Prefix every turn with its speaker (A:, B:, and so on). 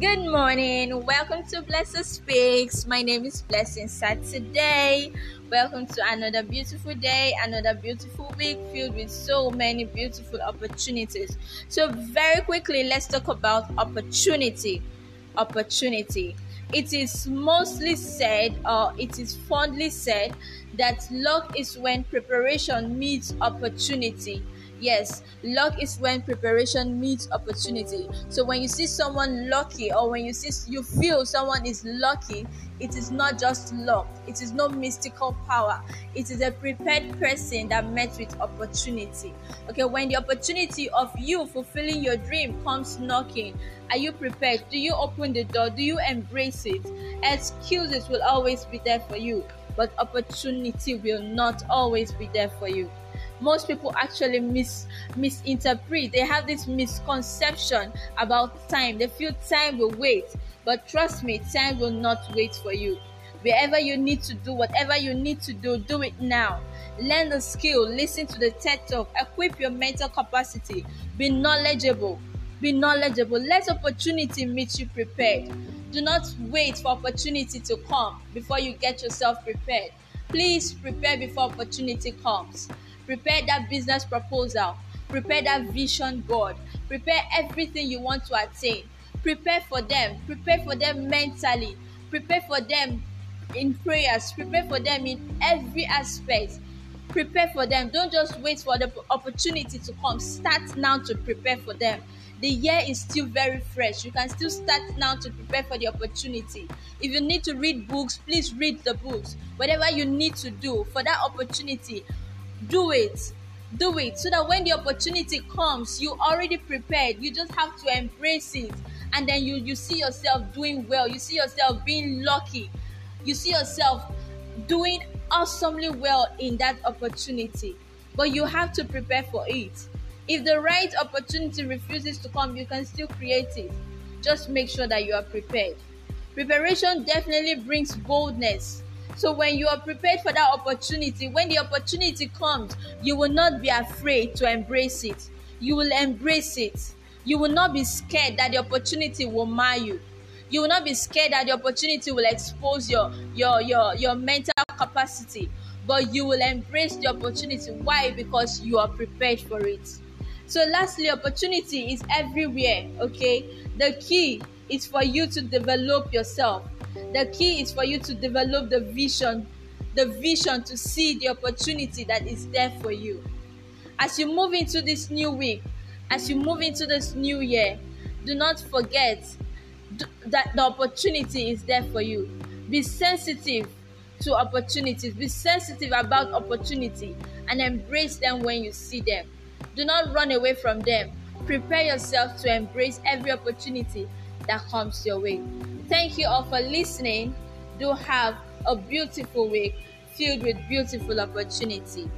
A: Good morning. Welcome to Blessed Speaks. My name is Blessing Saturday. Welcome to another beautiful day, another beautiful week filled with so many beautiful opportunities. So, very quickly, let's talk about opportunity. Opportunity. It is mostly said, or it is fondly said, that luck is when preparation meets opportunity Yes, luck is when preparation meets opportunity. So when you see someone lucky or when you see you feel someone is lucky, it is not just luck. It is no mystical power. It is a prepared person that met with opportunity. Okay, when the opportunity of you fulfilling your dream comes knocking, are you prepared? Do you open the door? Do you embrace it? Excuses will always be there for you, but opportunity will not always be there for you most people actually mis misinterpret. They have this misconception about time. They feel time will wait. But trust me time will not wait for you. Wherever you need to do whatever you need to do do it now. Learn the skill. Listen to the ted talk. Equip your mental capacity. Be knowledgeable. Be knowledgeable. Let opportunity meet you prepared. Do not wait for opportunity to come before you get yourself prepared. Please prepare before opportunity comes prepare that business proposal, prepare that vision board, prepare everything you want to attain. Prepare for them, prepare for them mentally, prepare for them in prayers, prepare for them in every aspect. Prepare for them. Don't just wait for the opportunity to come. Start now to prepare for them the year is still very fresh. You can still start now to prepare for the opportunity. If you need to read books, please read the books. Whatever you need to do for that opportunity, do it. Do it. So that when the opportunity comes you already prepared. You just have to embrace it. And then you you see yourself doing well. You see yourself being lucky. You see yourself doing awesomely well in that opportunity. But you have to prepare for it. If the right opportunity refuses to come you can still create it. Just make sure that you are prepared. Preparation definitely brings boldness so when you are prepared for that opportunity, when the opportunity comes, you will not be afraid to embrace it. You will embrace it. You will not be scared that the opportunity will mar you. You will not be scared that the opportunity will expose your your your your mental capacity, but you will embrace the opportunity. Why? Because you are prepared for it. So lastly, opportunity is everywhere, okay? The key is for you to develop yourself the key is for you to develop the vision, the vision to see the opportunity that is there for you. As you move into this new week, as you move into this new year, do not forget that the opportunity is there for you. Be sensitive to opportunities, be sensitive about opportunity, and embrace them when you see them. Do not run away from them. Prepare yourself to embrace every opportunity that comes your way. Thank you all for listening. Do have a beautiful week filled with beautiful opportunity.